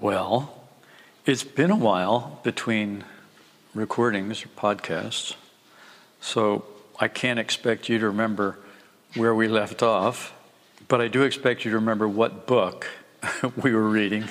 Well, it's been a while between recordings or podcasts, so I can't expect you to remember where we left off, but I do expect you to remember what book we were reading.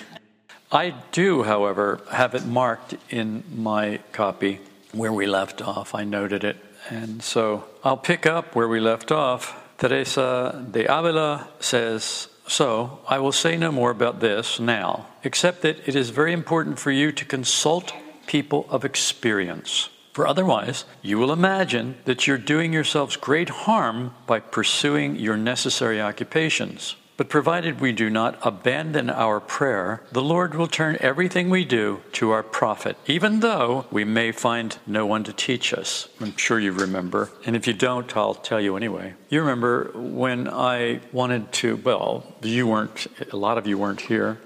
I do, however, have it marked in my copy where we left off. I noted it. And so I'll pick up where we left off. Teresa de Avila says, So I will say no more about this now, except that it is very important for you to consult people of experience. For otherwise, you will imagine that you're doing yourselves great harm by pursuing your necessary occupations. But provided we do not abandon our prayer, the Lord will turn everything we do to our profit, even though we may find no one to teach us. I'm sure you remember. And if you don't, I'll tell you anyway. You remember when I wanted to, well, you weren't, a lot of you weren't here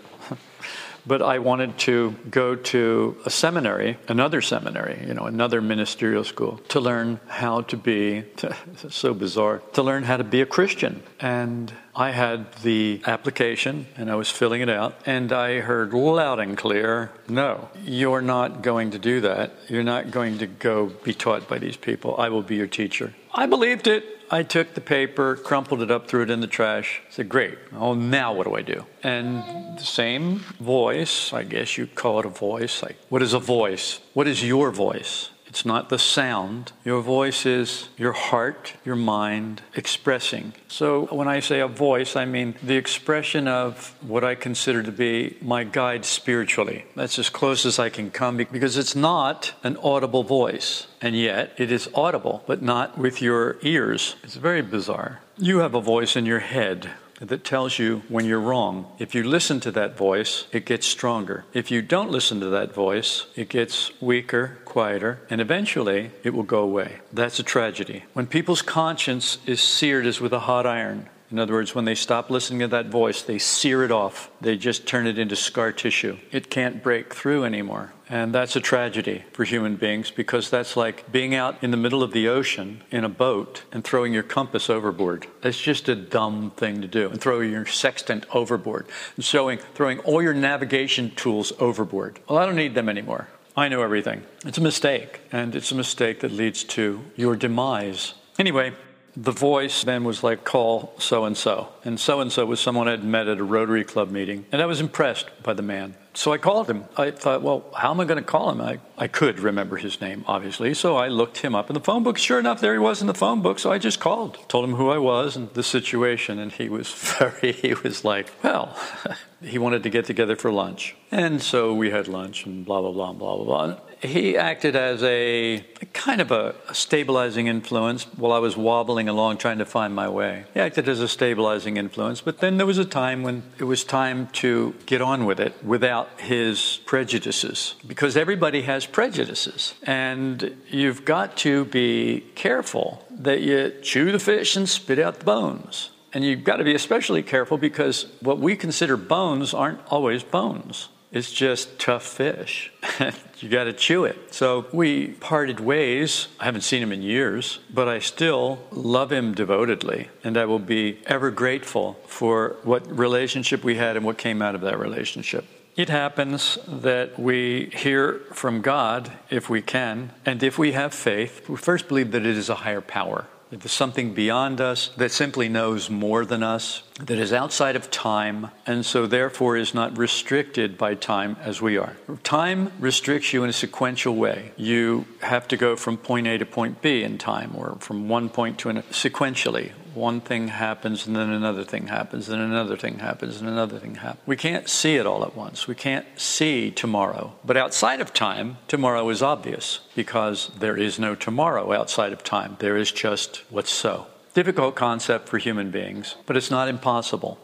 but I wanted to go to a seminary, another seminary, you know, another ministerial school, to learn how to be, so bizarre, to learn how to be a Christian. And I had the application and I was filling it out, and I heard loud and clear no, you're not going to do that. You're not going to go be taught by these people. I will be your teacher. I believed it. I took the paper, crumpled it up, threw it in the trash. Said, "Great. Oh, now what do I do?" And the same voice, I guess you call it a voice. Like, what is a voice? What is your voice? It's not the sound. Your voice is your heart, your mind expressing. So when I say a voice, I mean the expression of what I consider to be my guide spiritually. That's as close as I can come because it's not an audible voice. And yet it is audible, but not with your ears. It's very bizarre. You have a voice in your head that tells you when you're wrong. If you listen to that voice, it gets stronger. If you don't listen to that voice, it gets weaker, quieter, and eventually it will go away. That's a tragedy. When people's conscience is seared as with a hot iron, in other words, when they stop listening to that voice, they sear it off. They just turn it into scar tissue. It can't break through anymore. And that's a tragedy for human beings because that's like being out in the middle of the ocean in a boat and throwing your compass overboard. That's just a dumb thing to do. And throwing your sextant overboard and throwing all your navigation tools overboard. Well, I don't need them anymore. I know everything. It's a mistake. And it's a mistake that leads to your demise. Anyway, the voice then was like, call so and so. And so and so was someone I'd met at a Rotary Club meeting. And I was impressed by the man. So I called him. I thought, well, how am I going to call him? I, I could remember his name, obviously. So I looked him up in the phone book. Sure enough, there he was in the phone book. So I just called, told him who I was and the situation. And he was very, he was like, well, he wanted to get together for lunch. And so we had lunch and blah, blah, blah, blah, blah, blah he acted as a kind of a, stabilizing influence while I was wobbling along trying to find my way. He acted as a stabilizing influence, but then there was a time when it was time to get on with it without his prejudices, because everybody has prejudices. And you've got to be careful that you chew the fish and spit out the bones. And you've got to be especially careful because what we consider bones aren't always bones. It's just tough fish. you got to chew it. So we parted ways. I haven't seen him in years, but I still love him devotedly. And I will be ever grateful for what relationship we had and what came out of that relationship. It happens that we hear from God if we can, and if we have faith, we first believe that it is a higher power. That there's something beyond us that simply knows more than us, that is outside of time, and so therefore is not restricted by time as we are. Time restricts you in a sequential way. You have to go from point A to point B in time, or from one point to another sequentially one thing happens and then another thing happens and another thing happens and another thing happens. We can't see it all at once. We can't see tomorrow. But outside of time, tomorrow is obvious because there is no tomorrow outside of time. There is just what's so. Difficult concept for human beings, but it's not impossible.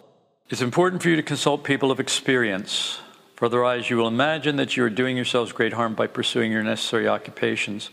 It's important for you to consult people of experience. For otherwise, you will imagine that you are doing yourselves great harm by pursuing your necessary occupations.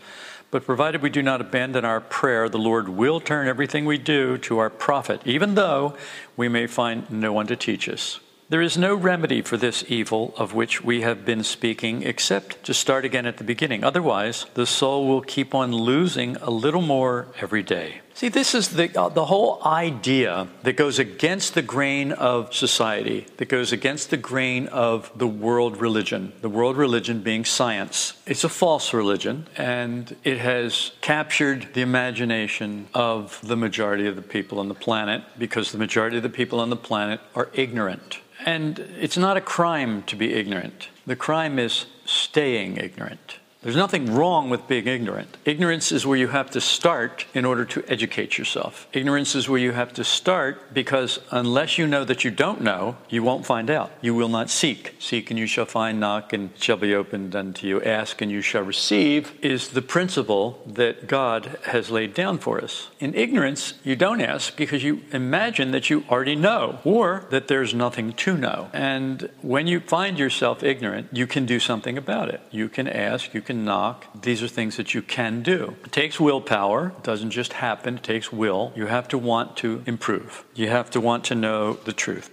But provided we do not abandon our prayer, the Lord will turn everything we do to our profit, even though we may find no one to teach us. There is no remedy for this evil of which we have been speaking except to start again at the beginning. Otherwise, the soul will keep on losing a little more every day. See, this is the, uh, the whole idea that goes against the grain of society, that goes against the grain of the world religion, the world religion being science. It's a false religion, and it has captured the imagination of the majority of the people on the planet because the majority of the people on the planet are ignorant. And it's not a crime to be ignorant, the crime is staying ignorant. There's nothing wrong with being ignorant. Ignorance is where you have to start in order to educate yourself. Ignorance is where you have to start because unless you know that you don't know, you won't find out. You will not seek. Seek and you shall find, knock and shall be opened unto you, ask and you shall receive is the principle that God has laid down for us. In ignorance, you don't ask because you imagine that you already know or that there's nothing to know. And when you find yourself ignorant, you can do something about it. You can ask, you can can knock. These are things that you can do. It takes willpower. It doesn't just happen. It takes will. You have to want to improve. You have to want to know the truth.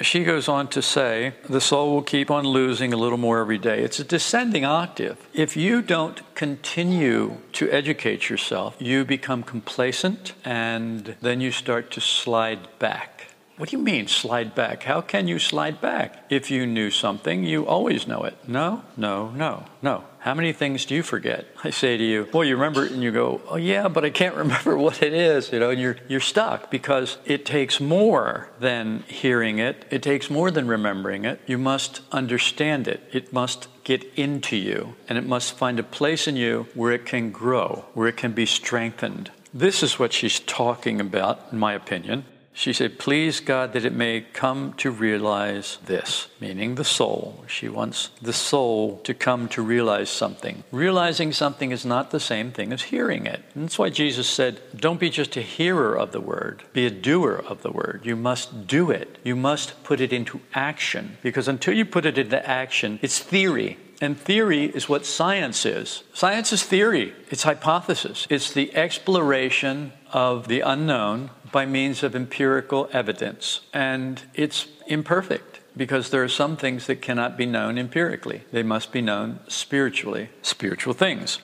She goes on to say, the soul will keep on losing a little more every day. It's a descending octave. If you don't continue to educate yourself, you become complacent and then you start to slide back. What do you mean, slide back? How can you slide back? If you knew something, you always know it. No, no, no, no. How many things do you forget? I say to you, well, you remember it, and you go, oh, yeah, but I can't remember what it is, you know, and you're, you're stuck because it takes more than hearing it, it takes more than remembering it. You must understand it, it must get into you, and it must find a place in you where it can grow, where it can be strengthened. This is what she's talking about, in my opinion. She said, Please God that it may come to realize this, meaning the soul. She wants the soul to come to realize something. Realizing something is not the same thing as hearing it. And that's why Jesus said, Don't be just a hearer of the word, be a doer of the word. You must do it, you must put it into action. Because until you put it into action, it's theory. And theory is what science is. Science is theory, it's hypothesis, it's the exploration of the unknown by means of empirical evidence. And it's imperfect because there are some things that cannot be known empirically, they must be known spiritually, spiritual things.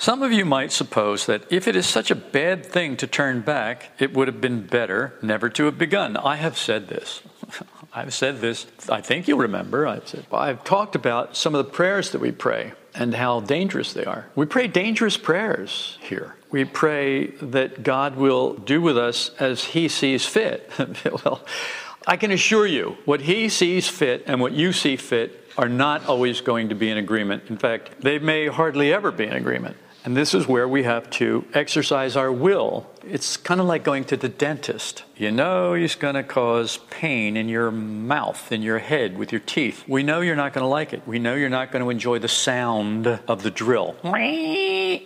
Some of you might suppose that if it is such a bad thing to turn back, it would have been better never to have begun. I have said this. I've said this, I think you'll remember. I've, said, I've talked about some of the prayers that we pray and how dangerous they are. We pray dangerous prayers here. We pray that God will do with us as He sees fit. well, I can assure you, what He sees fit and what you see fit are not always going to be in agreement. In fact, they may hardly ever be in agreement. And this is where we have to exercise our will. It's kind of like going to the dentist. You know he's going to cause pain in your mouth, in your head, with your teeth. We know you're not going to like it. We know you're not going to enjoy the sound of the drill.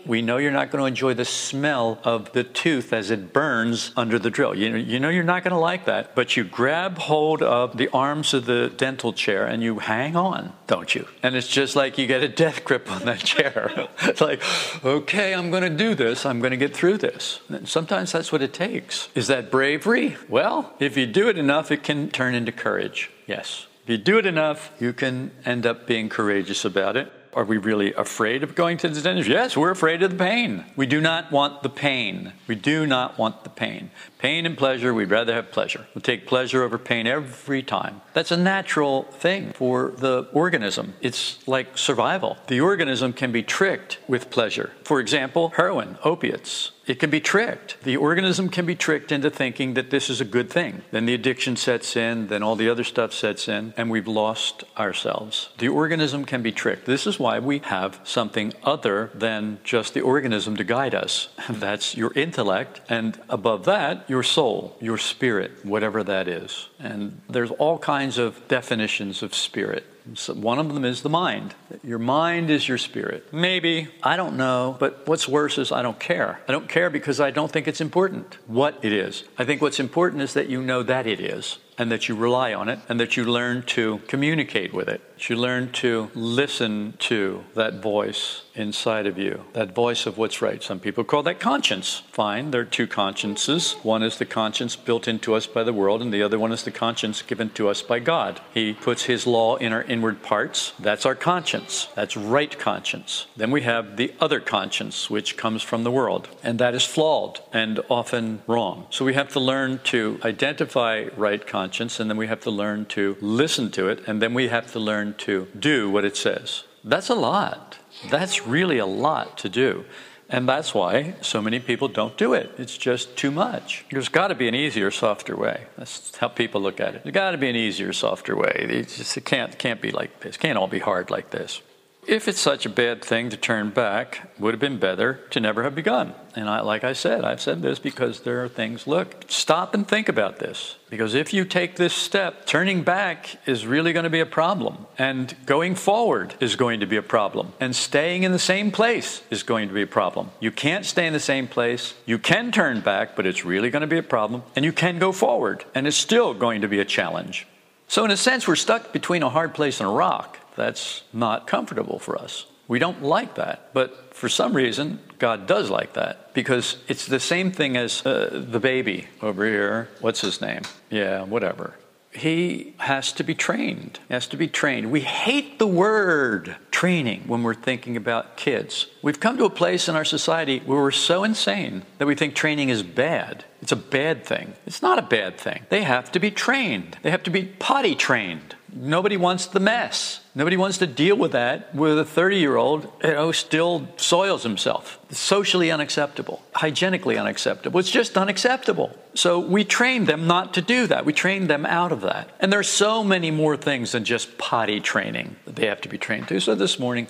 We know you're not going to enjoy the smell of the tooth as it burns under the drill. You know, you know you're not going to like that, but you grab hold of the arms of the dental chair and you hang on, don't you? And it's just like you get a death grip on that chair. it's like, okay, I'm going to do this. I'm going to get through this. And sometimes that's what it takes. Is that bravery? Well, if you do it enough, it can turn into courage. Yes. If you do it enough, you can end up being courageous about it. Are we really afraid of going to the dentist? Yes, we're afraid of the pain. We do not want the pain. We do not want the pain. Pain and pleasure, we'd rather have pleasure. We'll take pleasure over pain every time. That's a natural thing for the organism. It's like survival. The organism can be tricked with pleasure. For example, heroin, opiates. It can be tricked. The organism can be tricked into thinking that this is a good thing. Then the addiction sets in, then all the other stuff sets in, and we've lost ourselves. The organism can be tricked. This is why we have something other than just the organism to guide us. That's your intellect, and above that, your soul, your spirit, whatever that is. And there's all kinds of definitions of spirit. So one of them is the mind. Your mind is your spirit. Maybe, I don't know, but what's worse is I don't care. I don't care because I don't think it's important what it is. I think what's important is that you know that it is. And that you rely on it and that you learn to communicate with it. You learn to listen to that voice inside of you, that voice of what's right. Some people call that conscience. Fine, there are two consciences. One is the conscience built into us by the world, and the other one is the conscience given to us by God. He puts His law in our inward parts. That's our conscience. That's right conscience. Then we have the other conscience, which comes from the world, and that is flawed and often wrong. So we have to learn to identify right conscience, and then we have to learn to listen to it, and then we have to learn to do what it says. That's a lot. That's really a lot to do. And that's why so many people don't do it. It's just too much. There's got to be an easier, softer way. That's how people look at it. There's got to be an easier, softer way. It just it can't, can't be like this. It can't all be hard like this. If it's such a bad thing to turn back, would have been better to never have begun. And I, like I said, I've said this because there are things, look, stop and think about this. Because if you take this step, turning back is really going to be a problem. And going forward is going to be a problem. And staying in the same place is going to be a problem. You can't stay in the same place. You can turn back, but it's really going to be a problem. And you can go forward, and it's still going to be a challenge. So, in a sense, we're stuck between a hard place and a rock. That's not comfortable for us. We don't like that. But for some reason, God does like that because it's the same thing as uh, the baby over here. What's his name? Yeah, whatever. He has to be trained. He has to be trained. We hate the word training when we're thinking about kids. We've come to a place in our society where we're so insane that we think training is bad. It's a bad thing. It's not a bad thing. They have to be trained, they have to be potty trained. Nobody wants the mess. Nobody wants to deal with that with a 30 year old you know, still soils himself. It's socially unacceptable, hygienically unacceptable. It's just unacceptable. So we train them not to do that. We train them out of that. And there's so many more things than just potty training that they have to be trained to. So this morning,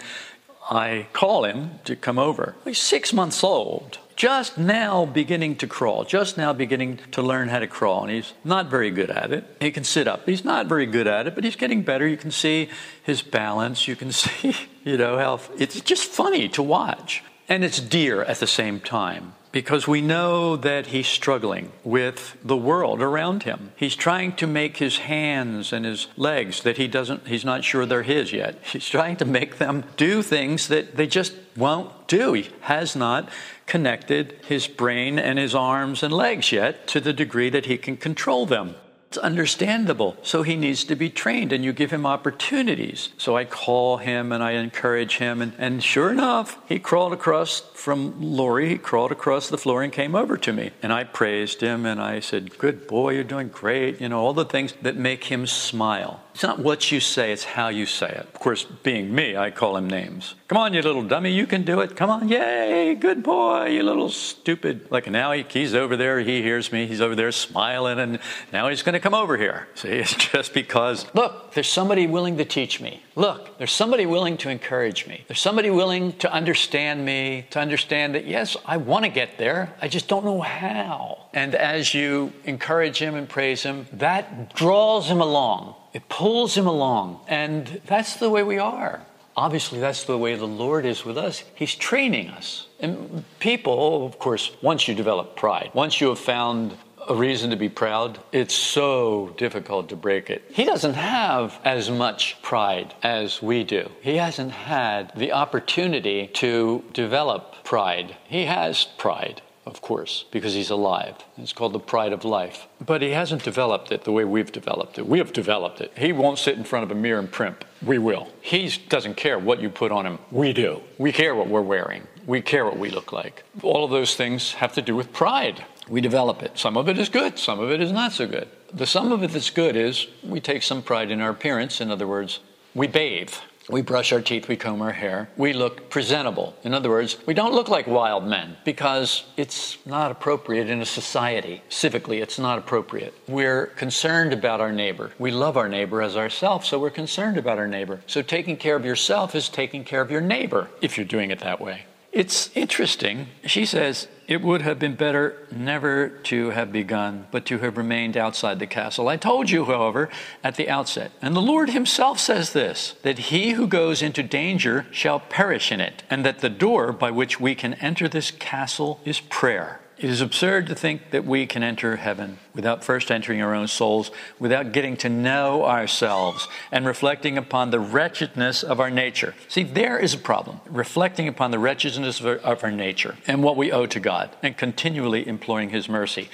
I call him to come over. He's six months old just now beginning to crawl, just now beginning to learn how to crawl, and he's not very good at it. He can sit up. He's not very good at it, but he's getting better. You can see his balance. You can see, you know, how it's just funny to watch. And it's dear at the same time because we know that he's struggling with the world around him. He's trying to make his hands and his legs that he doesn't he's not sure they're his yet. He's trying to make them do things that they just won't do. He has not connected his brain and his arms and legs yet to the degree that he can control them. It's understandable. So he needs to be trained, and you give him opportunities. So I call him and I encourage him, and, and sure enough, he crawled across from Lori, he crawled across the floor and came over to me. And I praised him and I said, Good boy, you're doing great. You know, all the things that make him smile. It's not what you say, it's how you say it. Of course, being me, I call him names. Come on, you little dummy, you can do it. Come on, yay, good boy, you little stupid. Like now he, he's over there, he hears me, he's over there smiling, and now he's going to come over here. See, it's just because, look, there's somebody willing to teach me. Look, there's somebody willing to encourage me. There's somebody willing to understand me, to understand that, yes, I want to get there, I just don't know how. And as you encourage him and praise him, that draws him along it pulls him along. And that's the way we are. Obviously, that's the way the Lord is with us. He's training us. And people, of course, once you develop pride, once you have found a reason to be proud, it's so difficult to break it. He doesn't have as much pride as we do. He hasn't had the opportunity to develop pride. He has pride of course, because he's alive. It's called the pride of life. But he hasn't developed it the way we've developed it. We have developed it. He won't sit in front of a mirror and primp. We will. He doesn't care what you put on him. We do. We care what we're wearing. We care what we look like. All of those things have to do with pride. We develop it. Some of it is good, some of it is not so good. The sum of it that's good is we take some pride in our appearance. In other words, we bathe. We brush our teeth, we comb our hair, we look presentable. In other words, we don't look like wild men because it's not appropriate in a society. Civically, it's not appropriate. We're concerned about our neighbor. We love our neighbor as ourselves, so we're concerned about our neighbor. So taking care of yourself is taking care of your neighbor if you're doing it that way. It's interesting. She says, It would have been better never to have begun, but to have remained outside the castle. I told you, however, at the outset, and the Lord Himself says this that he who goes into danger shall perish in it, and that the door by which we can enter this castle is prayer. It is absurd to think that we can enter heaven without first entering our own souls, without getting to know ourselves and reflecting upon the wretchedness of our nature. See, there is a problem. Reflecting upon the wretchedness of our, of our nature and what we owe to God and continually imploring His mercy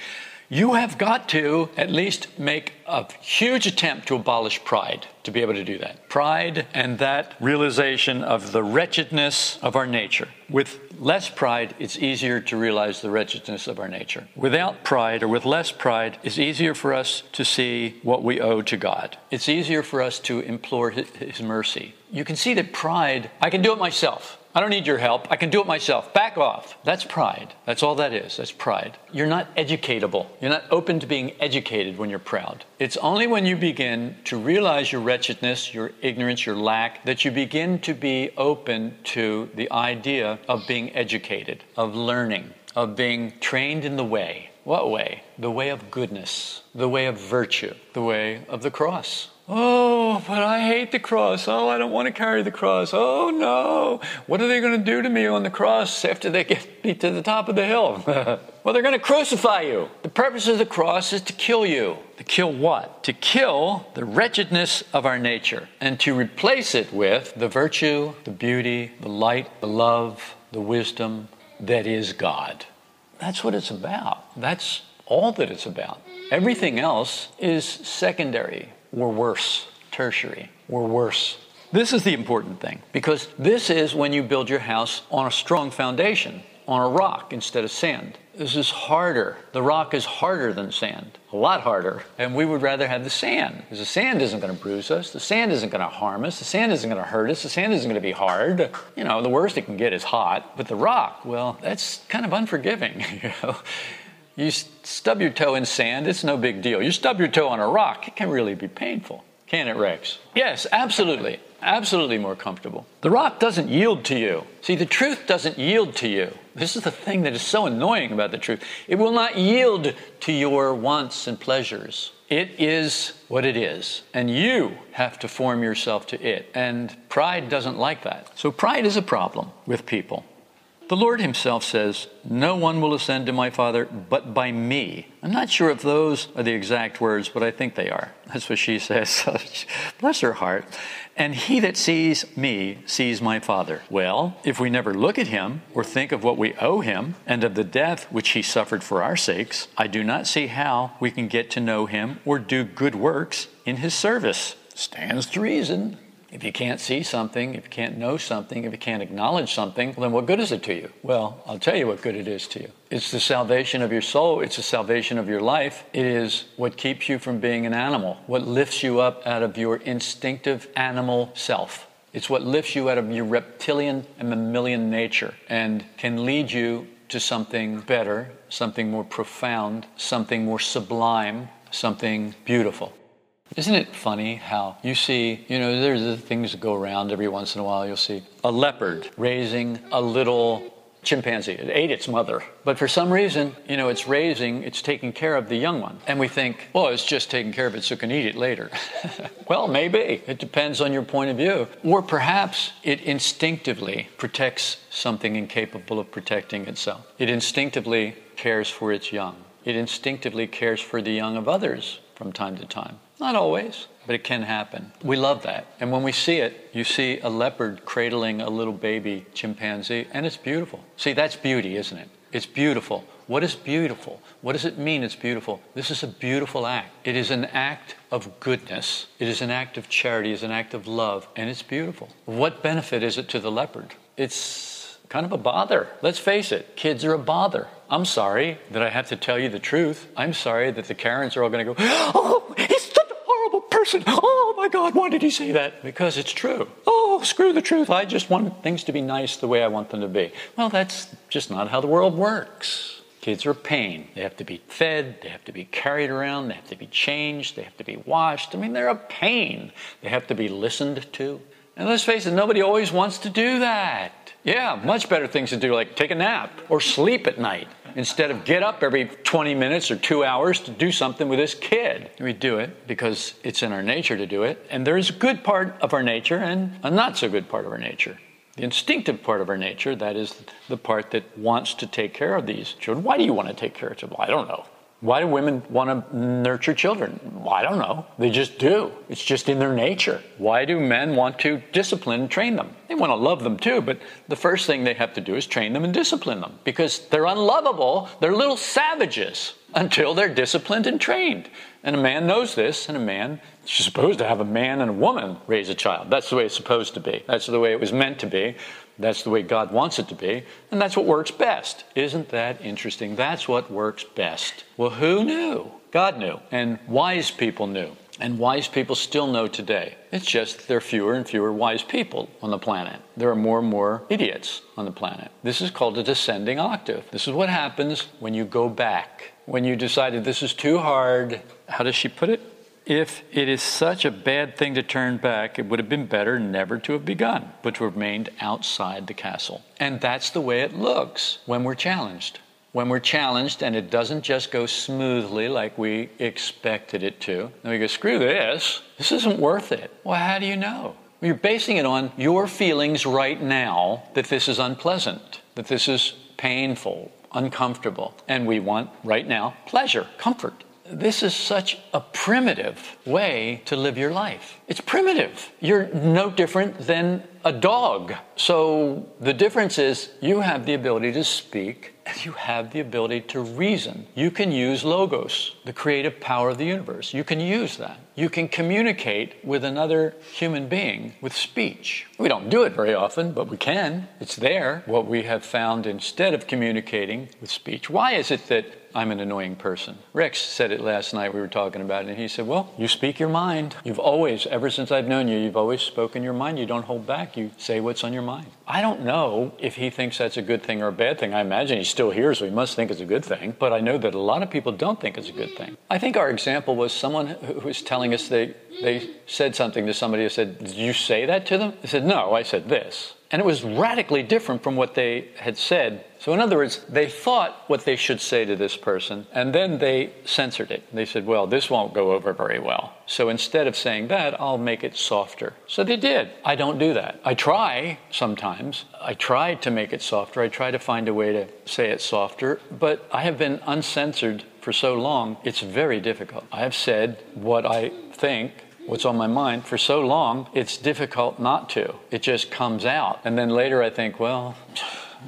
you have got to at least make a huge attempt to abolish pride to be able to do that. Pride and that realization of the wretchedness of our nature. With less pride, it's easier to realize the wretchedness of our nature. Without pride or with less pride, it's easier for us to see what we owe to God. It's easier for us to implore His mercy. You can see that pride, I can do it myself. I don't need your help. I can do it myself. Back off. That's pride. That's all that is. That's pride. You're not educatable. You're not open to being educated when you're proud. It's only when you begin to realize your wretchedness, your ignorance, your lack, that you begin to be open to the idea of being educated, of learning, of being trained in the way. What way? The way of goodness, the way of virtue, the way of the cross. Oh, but I hate the cross. Oh, I don't want to carry the cross. Oh, no. What are they going to do to me on the cross after they get me to the top of the hill? well, they're going to crucify you. The purpose of the cross is to kill you. To kill what? To kill the wretchedness of our nature and to replace it with the virtue, the beauty, the light, the love, the wisdom that is God. That's what it's about. That's all that it's about. Everything else is secondary were worse, tertiary, were worse. This is the important thing because this is when you build your house on a strong foundation, on a rock instead of sand. This is harder. The rock is harder than sand, a lot harder. And we would rather have the sand because the sand isn't going to bruise us. The sand isn't going to harm us. The sand isn't going to hurt us. The sand isn't going to be hard. You know, the worst it can get is hot. But the rock, well, that's kind of unforgiving. You know, you stub your toe in sand, it's no big deal. You stub your toe on a rock, it can really be painful. Can it, Rex? Yes, absolutely. Absolutely more comfortable. The rock doesn't yield to you. See, the truth doesn't yield to you. This is the thing that is so annoying about the truth. It will not yield to your wants and pleasures. It is what it is, and you have to form yourself to it. And pride doesn't like that. So, pride is a problem with people. The Lord Himself says, No one will ascend to my Father but by me. I'm not sure if those are the exact words, but I think they are. That's what she says. Bless her heart. And he that sees me sees my Father. Well, if we never look at Him or think of what we owe Him and of the death which He suffered for our sakes, I do not see how we can get to know Him or do good works in His service. Stands to reason. If you can't see something, if you can't know something, if you can't acknowledge something, well, then what good is it to you? Well, I'll tell you what good it is to you. It's the salvation of your soul, it's the salvation of your life. It is what keeps you from being an animal, what lifts you up out of your instinctive animal self. It's what lifts you out of your reptilian and mammalian nature and can lead you to something better, something more profound, something more sublime, something beautiful. Isn't it funny how you see, you know, there's the things that go around every once in a while. You'll see a leopard raising a little chimpanzee. It ate its mother. But for some reason, you know, it's raising, it's taking care of the young one. And we think, well, it's just taking care of it so it can eat it later. well, maybe. It depends on your point of view. Or perhaps it instinctively protects something incapable of protecting itself. It instinctively cares for its young. It instinctively cares for the young of others from time to time. Not always, but it can happen. We love that. And when we see it, you see a leopard cradling a little baby chimpanzee, and it's beautiful. See, that's beauty, isn't it? It's beautiful. What is beautiful? What does it mean it's beautiful? This is a beautiful act. It is an act of goodness. It is an act of charity. It's an act of love, and it's beautiful. What benefit is it to the leopard? It's kind of a bother. Let's face it, kids are a bother. I'm sorry that I have to tell you the truth. I'm sorry that the Karens are all going to go, oh, person. Oh my God, why did he say that? Because it's true. Oh, screw the truth. I just want things to be nice the way I want them to be. Well, that's just not how the world works. Kids are pain. They have to be fed, they have to be carried around, they have to be changed, they have to be washed. I mean, they're a pain. They have to be listened to. And let's face it, nobody always wants to do that. Yeah, much better things to do, like take a nap or sleep at night instead of get up every 20 minutes or two hours to do something with this kid. We do it because it's in our nature to do it. And there's a good part of our nature and a not so good part of our nature. the instinctive part of our nature, that is the part that wants to take care of these children. Why do you want to take care of children? I don't know. Why do women want to nurture children? I don't know. They just do. It's just in their nature. Why do men want to discipline and train them? They want to love them too, but the first thing they have to do is train them and discipline them because they're unlovable. They're little savages until they're disciplined and trained. And a man knows this, and a man, you're supposed to have a man and a woman raise a child. That's the way it's supposed to be. That's the way it was meant to be. That's the way God wants it to be, and that's what works best. Isn't that interesting? That's what works best. Well, who knew? God knew, and wise people knew. And wise people still know today. It's just there are fewer and fewer wise people on the planet. There are more and more idiots on the planet. This is called a descending octave. This is what happens when you go back. When you decided this is too hard. How does she put it? If it is such a bad thing to turn back, it would have been better never to have begun, but to have remained outside the castle. And that's the way it looks when we're challenged. When we're challenged and it doesn't just go smoothly like we expected it to, then we go, screw this, this isn't worth it. Well, how do you know? You're basing it on your feelings right now that this is unpleasant, that this is painful, uncomfortable. And we want right now pleasure, comfort. This is such a primitive way to live your life. It's primitive. You're no different than a dog. So the difference is you have the ability to speak and you have the ability to reason. You can use logos, the creative power of the universe. You can use that. You can communicate with another human being with speech. We don't do it very often, but we can. It's there. What we have found instead of communicating with speech. Why is it that I'm an annoying person? Rex said it last night. We were talking about it, and he said, Well, you speak your mind. You've always, ever since I've known you, you've always spoken your mind. You don't hold back. You say what's on your mind. I don't know if he thinks that's a good thing or a bad thing. I imagine he's still here, so he must think it's a good thing. But I know that a lot of people don't think it's a good thing. I think our example was someone who was telling us they, they said something to somebody who said, Did you say that to them? They said, No, I said this. And it was radically different from what they had said. So, in other words, they thought what they should say to this person, and then they censored it. They said, Well, this won't go over very well. So instead of saying that, I'll make it softer. So they did. I don't do that. I try sometimes. I try to make it softer. I try to find a way to say it softer, but I have been uncensored for so long, it's very difficult. I have said what I think what's on my mind for so long, it's difficult not to. It just comes out. And then later I think, well,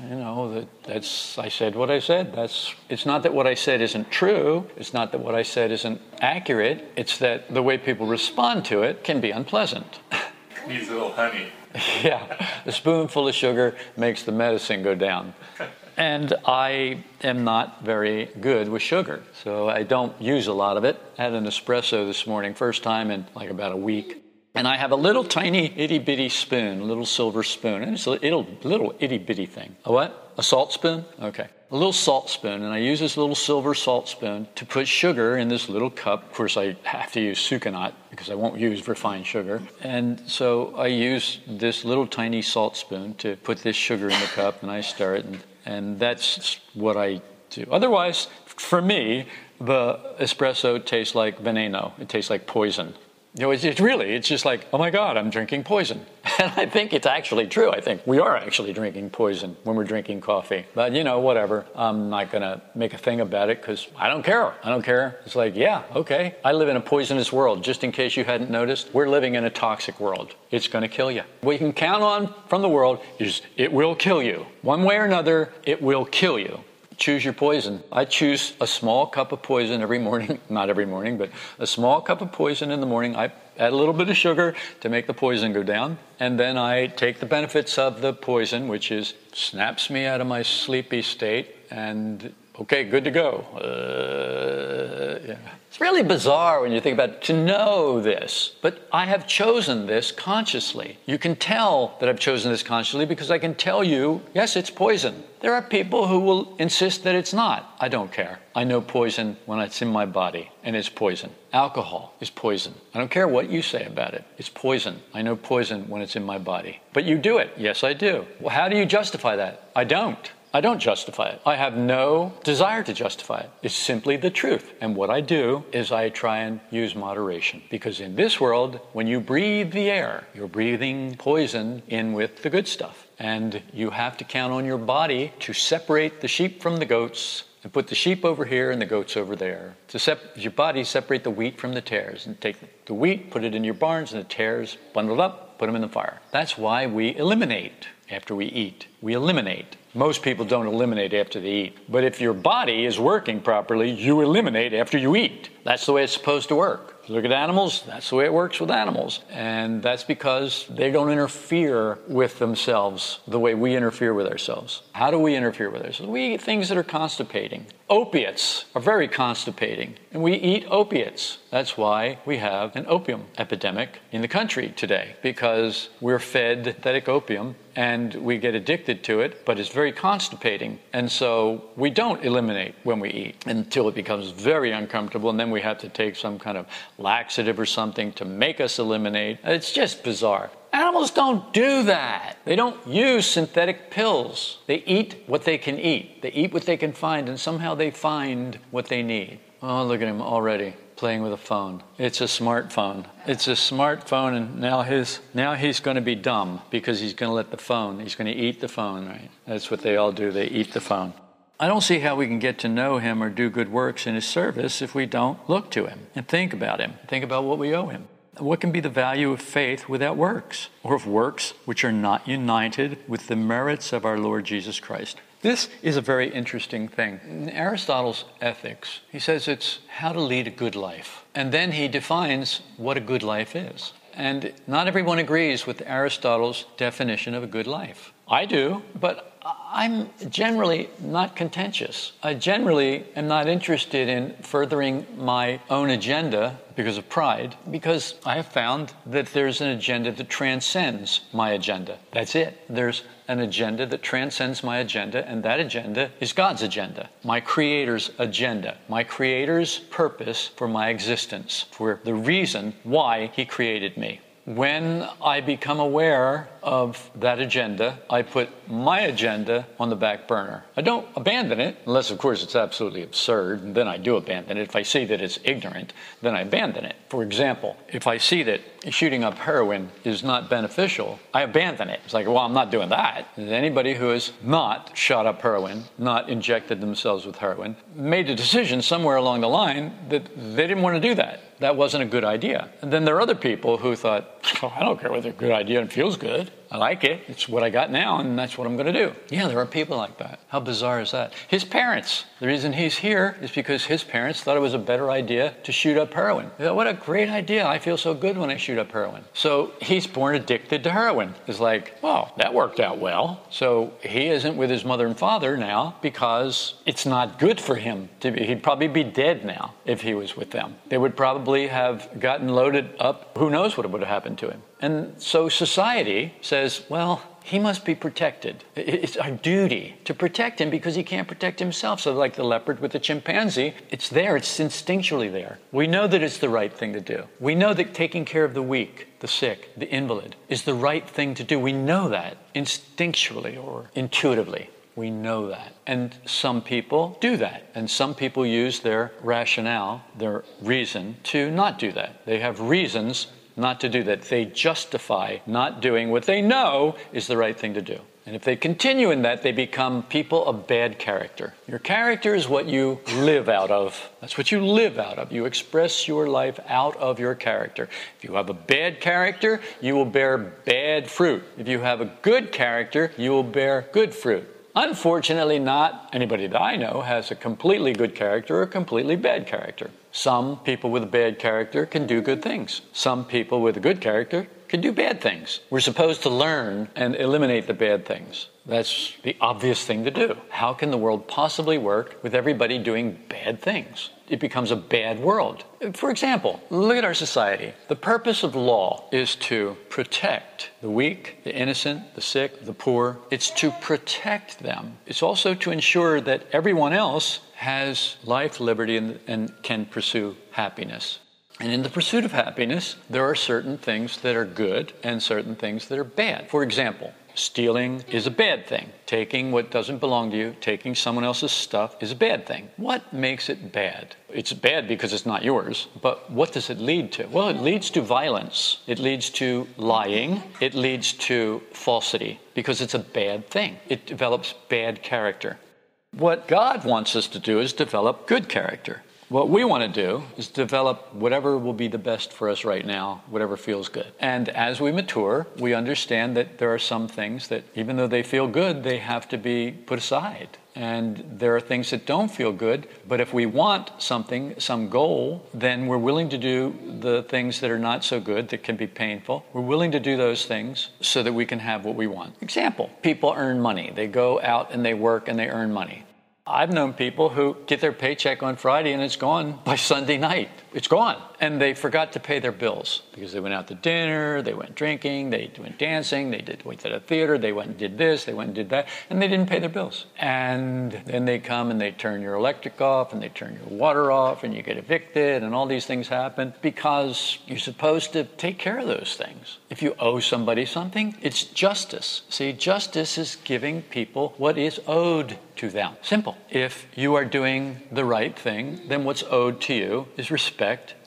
you know, that, that's, I said what I said. That's, it's not that what I said isn't true. It's not that what I said isn't accurate. It's that the way people respond to it can be unpleasant. Needs a little honey. yeah, a spoonful of sugar makes the medicine go down. And I am not very good with sugar, so I don't use a lot of it. I had an espresso this morning, first time in like about a week. And I have a little tiny itty bitty spoon, a little silver spoon, and it's a little, little itty bitty thing. A what? A salt spoon? Okay. A little salt spoon, and I use this little silver salt spoon to put sugar in this little cup. Of course, I have to use sucanat because I won't use refined sugar. And so I use this little tiny salt spoon to put this sugar in the cup, and I stir it, and, and that's what I do. Otherwise, for me, the espresso tastes like veneno. It tastes like poison. You know, it's, it's, really, it's just like, oh my God, I'm drinking poison. And I think it's actually true. I think we are actually drinking poison when we're drinking coffee. But, you know, whatever. I'm not going to make a thing about it because I don't care. I don't care. It's like, yeah, okay. I live in a poisonous world. Just in case you hadn't noticed, we're living in a toxic world. It's going to kill you. What you can count on from the world is it will kill you. One way or another, it will kill you choose your poison. I choose a small cup of poison every morning, not every morning, but a small cup of poison in the morning. I add a little bit of sugar to make the poison go down, and then I take the benefits of the poison, which is snaps me out of my sleepy state, and okay, good to go. Uh, yeah. It's really bizarre when you think about it, to know this, but I have chosen this consciously. You can tell that I've chosen this consciously because I can tell you, yes, it's poison. There are people who will insist that it's not. I don't care. I know poison when it's in my body, and it's poison. Alcohol is poison. I don't care what you say about it. It's poison. I know poison when it's in my body. But you do it. Yes, I do. Well, how do you justify that? I don't. I don't justify it. I have no desire to justify it. It's simply the truth. And what I do is I try and use moderation. Because in this world, when you breathe the air, you're breathing poison in with the good stuff. And you have to count on your body to separate the sheep from the goats and put the sheep over here and the goats over there. To sep- your body separate the wheat from the tares and take the wheat, put it in your barns, and the tares bundled up, put them in the fire. That's why we eliminate after we eat. We eliminate. Most people don't eliminate after they eat. But if your body is working properly, you eliminate after you eat. That's the way it's supposed to work. Look at animals, that's the way it works with animals. And that's because they don't interfere with themselves the way we interfere with ourselves. How do we interfere with ourselves? We eat things that are constipating. Opiates are very constipating, and we eat opiates. That's why we have an opium epidemic in the country today, because we're fed synthetic opium and we get addicted to it, but it's very constipating. And so we don't eliminate when we eat until it becomes very uncomfortable, and then we have to take some kind of laxative or something to make us eliminate. It's just bizarre. Animals don't do that. They don't use synthetic pills. They eat what they can eat. They eat what they can find, and somehow they find what they need. Oh, look at him already playing with a phone. It's a smartphone. It's a smartphone, and now his now he's going to be dumb because he's going to let the phone. He's going to eat the phone. Right? That's what they all do. They eat the phone. I don't see how we can get to know him or do good works in his service if we don't look to him and think about him. Think about what we owe him. What can be the value of faith without works, or of works which are not united with the merits of our Lord Jesus Christ? This is a very interesting thing. In Aristotle's Ethics, he says it's how to lead a good life. And then he defines what a good life is. And not everyone agrees with Aristotle's definition of a good life. I do, but I'm generally not contentious. I generally am not interested in furthering my own agenda because of pride, because I have found that there's an agenda that transcends my agenda. That's it. There's an agenda that transcends my agenda, and that agenda is God's agenda, my Creator's agenda, my Creator's purpose for my existence, for the reason why He created me. When I become aware of that agenda, I put my agenda on the back burner. I don't abandon it, unless, of course, it's absolutely absurd, and then I do abandon it. If I see that it's ignorant, then I abandon it. For example, if I see that shooting up heroin is not beneficial, I abandon it. It's like, well, I'm not doing that. Anybody who has not shot up heroin, not injected themselves with heroin, made a decision somewhere along the line that they didn't want to do that. That wasn't a good idea. And then there are other people who thought, oh, I don't care whether it's a good idea and feels good. I like it. It's what I got now, and that's what I'm going to do. Yeah, there are people like that. How bizarre is that? His parents, the reason he's here is because his parents thought it was a better idea to shoot up heroin. Thought, what a great idea. I feel so good when I shoot up heroin. So he's born addicted to heroin. It's like, well, that worked out well. So he isn't with his mother and father now because it's not good for him to be. He'd probably be dead now if he was with them. They would probably have gotten loaded up. Who knows what would have happened to him? And so society says, well, he must be protected. It's our duty to protect him because he can't protect himself. So, like the leopard with the chimpanzee, it's there, it's instinctually there. We know that it's the right thing to do. We know that taking care of the weak, the sick, the invalid is the right thing to do. We know that instinctually or intuitively. We know that. And some people do that. And some people use their rationale, their reason, to not do that. They have reasons not to do that. They justify not doing what they know is the right thing to do. And if they continue in that, they become people of bad character. Your character is what you live out of. That's what you live out of. You express your life out of your character. If you have a bad character, you will bear bad fruit. If you have a good character, you will bear good fruit. Unfortunately, not anybody that I know has a completely good character or a completely bad character. Some people with a bad character can do good things. Some people with a good character can do bad things. We're supposed to learn and eliminate the bad things. That's the obvious thing to do. How can the world possibly work with everybody doing bad things? It becomes a bad world. For example, look at our society. The purpose of law is to protect the weak, the innocent, the sick, the poor. It's to protect them. It's also to ensure that everyone else has life, liberty, and, and can pursue happiness. And in the pursuit of happiness, there are certain things that are good and certain things that are bad. For example, Stealing is a bad thing. Taking what doesn't belong to you, taking someone else's stuff is a bad thing. What makes it bad? It's bad because it's not yours, but what does it lead to? Well, it leads to violence. It leads to lying. It leads to falsity because it's a bad thing. It develops bad character. What God wants us to do is develop good character. What we want to do is develop whatever will be the best for us right now, whatever feels good. And as we mature, we understand that there are some things that, even though they feel good, they have to be put aside. And there are things that don't feel good, but if we want something, some goal, then we're willing to do the things that are not so good, that can be painful. We're willing to do those things so that we can have what we want. Example people earn money. They go out and they work and they earn money. I've known people who get their paycheck on Friday and it's gone by Sunday night. It's gone. And they forgot to pay their bills because they went out to dinner, they went drinking, they went dancing, they did went to the theater, they went and did this, they went and did that, and they didn't pay their bills. And then they come and they turn your electric off and they turn your water off and you get evicted and all these things happen because you're supposed to take care of those things. If you owe somebody something, it's justice. See, justice is giving people what is owed to them. Simple. If you are doing the right thing, then what's owed to you is respect.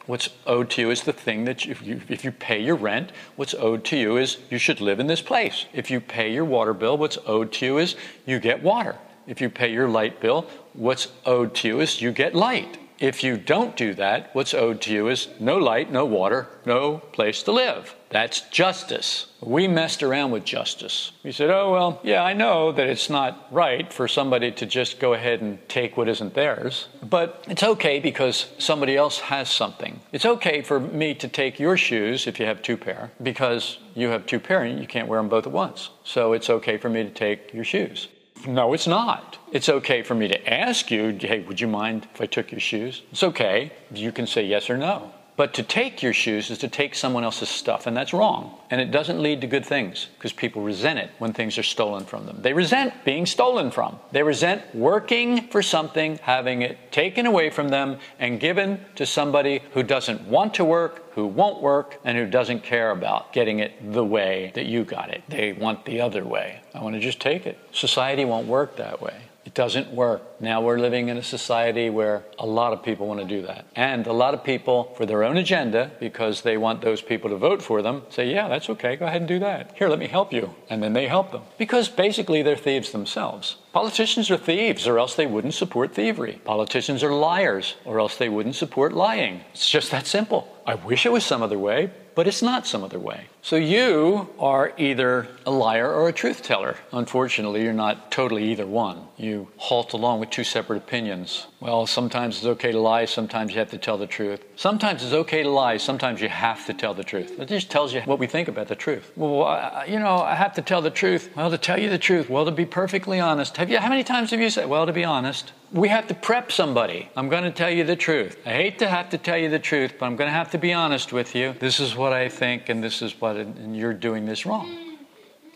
What's owed to you is the thing that you, if, you, if you pay your rent, what's owed to you is you should live in this place. If you pay your water bill, what's owed to you is you get water. If you pay your light bill, what's owed to you is you get light. If you don't do that, what's owed to you is no light, no water, no place to live. That's justice. We messed around with justice. We said, oh, well, yeah, I know that it's not right for somebody to just go ahead and take what isn't theirs, but it's okay because somebody else has something. It's okay for me to take your shoes if you have two pair, because you have two pair and you can't wear them both at once. So it's okay for me to take your shoes. No, it's not. It's okay for me to ask you, hey, would you mind if I took your shoes? It's okay. You can say yes or no. But to take your shoes is to take someone else's stuff, and that's wrong. And it doesn't lead to good things because people resent it when things are stolen from them. They resent being stolen from. They resent working for something, having it taken away from them, and given to somebody who doesn't want to work, who won't work, and who doesn't care about getting it the way that you got it. They want the other way. I want to just take it. Society won't work that way. It doesn't work. Now we're living in a society where a lot of people want to do that. And a lot of people, for their own agenda, because they want those people to vote for them, say, yeah, that's okay, go ahead and do that. Here, let me help you. And then they help them. Because basically they're thieves themselves. Politicians are thieves, or else they wouldn't support thievery. Politicians are liars, or else they wouldn't support lying. It's just that simple. I wish it was some other way, but it's not some other way. So you are either a liar or a truth teller. Unfortunately, you're not totally either one. You halt along with two separate opinions. Well, sometimes it's okay to lie, sometimes you have to tell the truth. Sometimes it's okay to lie, sometimes you have to tell the truth. It just tells you what we think about the truth. Well, I, you know, I have to tell the truth. Well, to tell you the truth, well, to be perfectly honest. Have you, how many times have you said, well, to be honest? We have to prep somebody. I'm going to tell you the truth. I hate to have to tell you the truth, but I'm going to have to be honest with you. This is what I think, and this is what, and you're doing this wrong.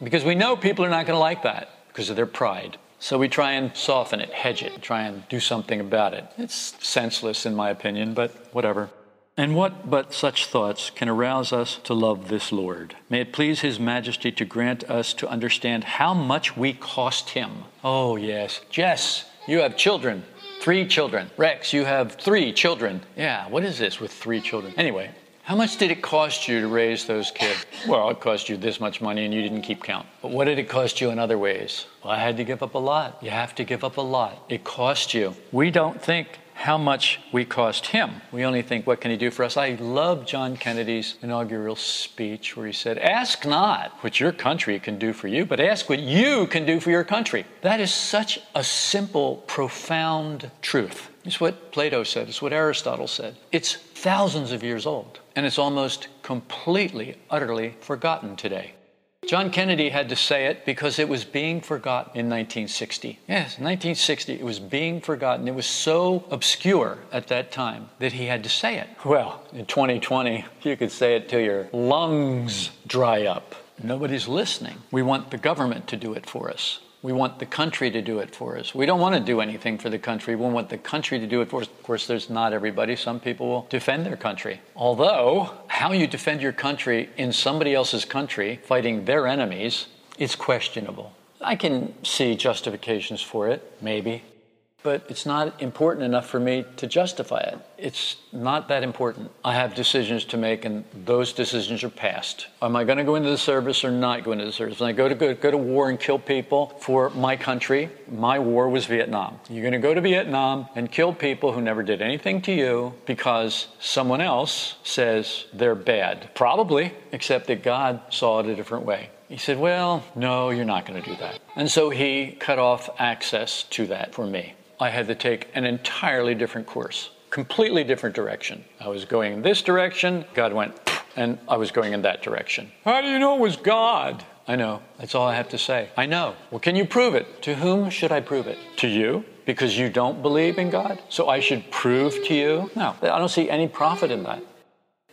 Because we know people are not going to like that because of their pride. So we try and soften it, hedge it, try and do something about it. It's senseless, in my opinion, but whatever. And what but such thoughts can arouse us to love this Lord? May it please His Majesty to grant us to understand how much we cost Him. Oh, yes. Jess, you have children. Three children. Rex, you have three children. Yeah, what is this with three children? Anyway, how much did it cost you to raise those kids? Well, it cost you this much money and you didn't keep count. But what did it cost you in other ways? Well, I had to give up a lot. You have to give up a lot. It cost you. We don't think how much we cost him. We only think, what can he do for us? I love John Kennedy's inaugural speech where he said, Ask not what your country can do for you, but ask what you can do for your country. That is such a simple, profound truth. It's what Plato said, it's what Aristotle said. It's thousands of years old, and it's almost completely, utterly forgotten today. John Kennedy had to say it because it was being forgotten in 1960. Yes, 1960, it was being forgotten. It was so obscure at that time that he had to say it. Well, in 2020, you could say it till your lungs dry up. Nobody's listening. We want the government to do it for us. We want the country to do it for us. We don't want to do anything for the country. We want the country to do it for us. Of course, there's not everybody. Some people will defend their country. Although, how you defend your country in somebody else's country, fighting their enemies, It's questionable. I can see justifications for it, maybe but it's not important enough for me to justify it. It's not that important. I have decisions to make, and those decisions are past. Am I going to go into the service or not go into the service? When I go to go, go to war and kill people for my country, my war was Vietnam. You're going to go to Vietnam and kill people who never did anything to you because someone else says they're bad. Probably, except that God saw it a different way. He said, Well, no, you're not going to do that. And so he cut off access to that for me. I had to take an entirely different course, completely different direction. I was going in this direction, God went, and I was going in that direction. How do you know it was God? I know. That's all I have to say. I know. Well, can you prove it? To whom should I prove it? To you? Because you don't believe in God? So I should prove to you? No, I don't see any profit in that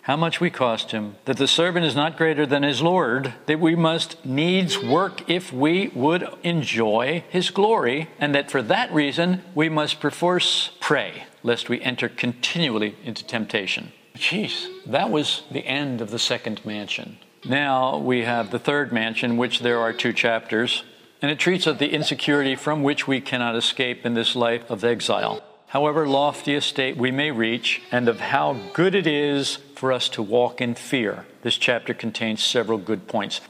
how much we cost him, that the servant is not greater than his Lord, that we must needs work if we would enjoy his glory, and that for that reason we must perforce pray, lest we enter continually into temptation. Jeez, that was the end of the second mansion. Now we have the third mansion, which there are two chapters, and it treats of the insecurity from which we cannot escape in this life of exile however lofty a state we may reach, and of how good it is for us to walk in fear. This chapter contains several good points.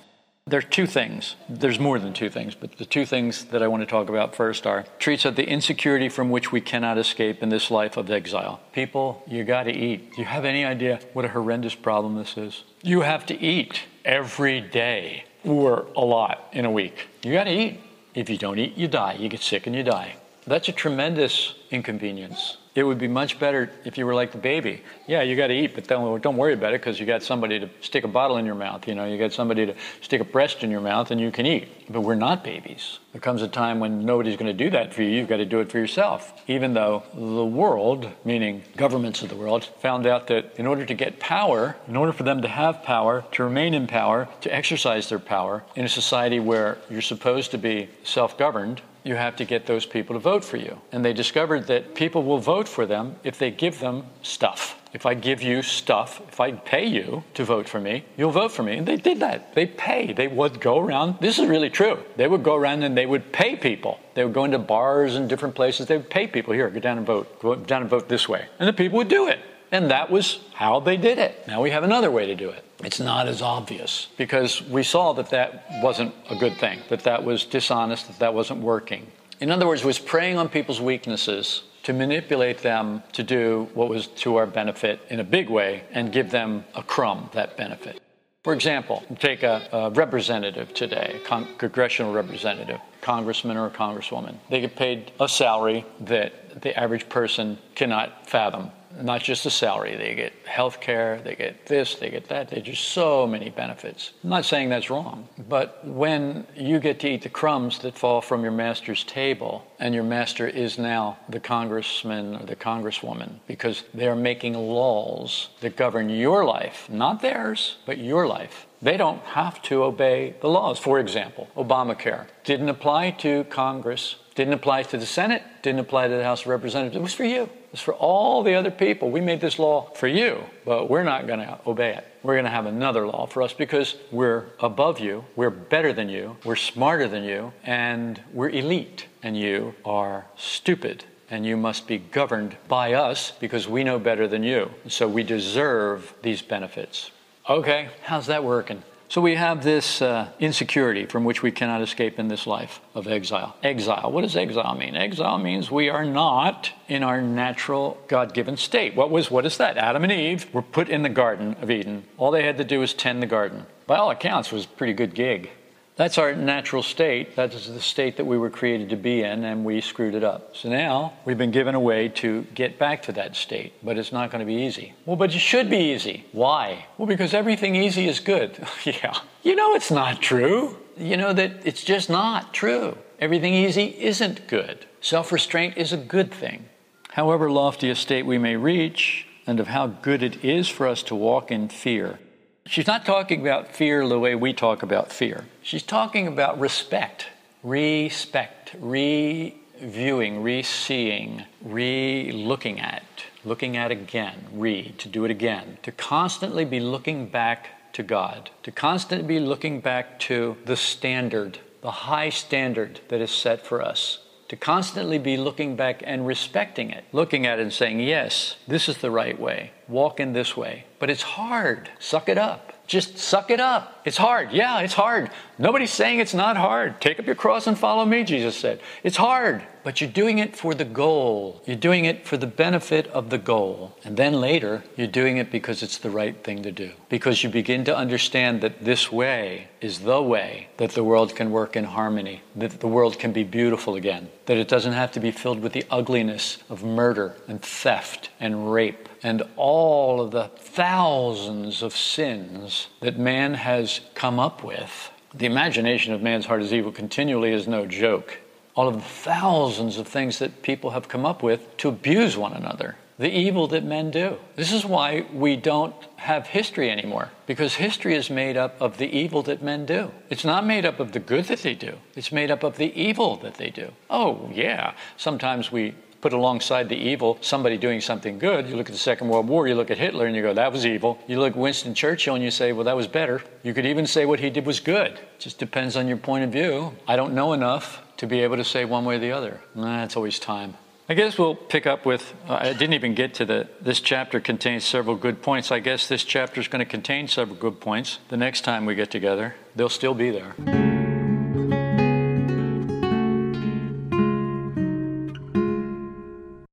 There are two things. There's more than two things, but the two things that I want to talk about first are treats of the insecurity from which we cannot escape in this life of exile. People, you got to eat. Do you have any idea what a horrendous problem this is? You have to eat every day or a lot in a week. You got to eat. If you don't eat, you die. You get sick and you die. That's a tremendous inconvenience. It would be much better if you were like the baby. Yeah, you got to eat, but don't, don't worry about it because you got somebody to stick a bottle in your mouth. You know, you got somebody to stick a breast in your mouth and you can eat. But we're not babies. There comes a time when nobody's going to do that for you. You've got to do it for yourself. Even though the world, meaning governments of the world, found out that in order to get power, in order for them to have power, to remain in power, to exercise their power in a society where you're supposed to be self governed, you have to get those people to vote for you. And they discovered that people will vote for them if they give them stuff. If I give you stuff, if I pay you to vote for me, you'll vote for me. And they did that. They pay. They would go around. This is really true. They would go around and they would pay people. They would go into bars and different places. They would pay people here, go down and vote. Go down and vote this way. And the people would do it. And that was how they did it. Now we have another way to do it. It's not as obvious because we saw that that wasn't a good thing, that that was dishonest, that that wasn't working. In other words, was preying on people's weaknesses to manipulate them to do what was to our benefit in a big way and give them a crumb that benefit. For example, take a, a representative today, a con- congressional representative, congressman or a congresswoman. They get paid a salary that the average person cannot fathom not just a salary. They get health care, they get this, they get that. They just so many benefits. I'm not saying that's wrong, but when you get to eat the crumbs that fall from your master's table, and your master is now the congressman or the congresswoman, because they're making laws that govern your life, not theirs, but your life. They don't have to obey the laws. For example, Obamacare didn't apply to Congress, didn't apply to the Senate, didn't apply to the House of Representatives. It was for you. It's for all the other people. We made this law for you, but we're not going to obey it. We're going to have another law for us because we're above you, we're better than you, we're smarter than you, and we're elite, and you are stupid. And you must be governed by us because we know better than you. So we deserve these benefits. Okay, how's that working? So we have this uh, insecurity from which we cannot escape in this life of exile. Exile. What does exile mean? Exile means we are not in our natural God-given state. What was what is that? Adam and Eve were put in the garden of Eden. All they had to do was tend the garden. By all accounts, was a pretty good gig. That's our natural state. That is the state that we were created to be in, and we screwed it up. So now we've been given a way to get back to that state, but it's not going to be easy. Well, but it should be easy. Why? Well, because everything easy is good. yeah. You know it's not true. You know that it's just not true. Everything easy isn't good. Self restraint is a good thing. However lofty a state we may reach, and of how good it is for us to walk in fear She's not talking about fear the way we talk about fear. She's talking about respect, respect, reviewing, re-seeing, re-looking at, looking at again, re, to do it again, to constantly be looking back to God, to constantly be looking back to the standard, the high standard that is set for us to constantly be looking back and respecting it, looking at it and saying, yes, this is the right way, walk in this way. But it's hard. Suck it up. Just suck it up. It's hard. Yeah, it's hard. Nobody's saying it's not hard. Take up your cross and follow me, Jesus said. It's hard, but you're doing it for the goal. You're doing it for the benefit of the goal. And then later, you're doing it because it's the right thing to do. Because you begin to understand that this way is the way that the world can work in harmony, that the world can be beautiful again, that it doesn't have to be filled with the ugliness of murder and theft and rape and all of the thousands of sins that man has come up with. The imagination of man's heart is evil continually is no joke. All of the thousands of things that people have come up with to abuse one another. The evil that men do. This is why we don't have history anymore, because history is made up of the evil that men do. It's not made up of the good that they do, it's made up of the evil that they do. Oh, yeah, sometimes we put alongside the evil somebody doing something good. You look at the Second World War, you look at Hitler and you go, that was evil. You look at Winston Churchill and you say, well, that was better. You could even say what he did was good. It just depends on your point of view. I don't know enough to be able to say one way or the other. Nah, it's always time. I guess we'll pick up with. Uh, I didn't even get to the. This chapter contains several good points. I guess this chapter is going to contain several good points. The next time we get together, they'll still be there.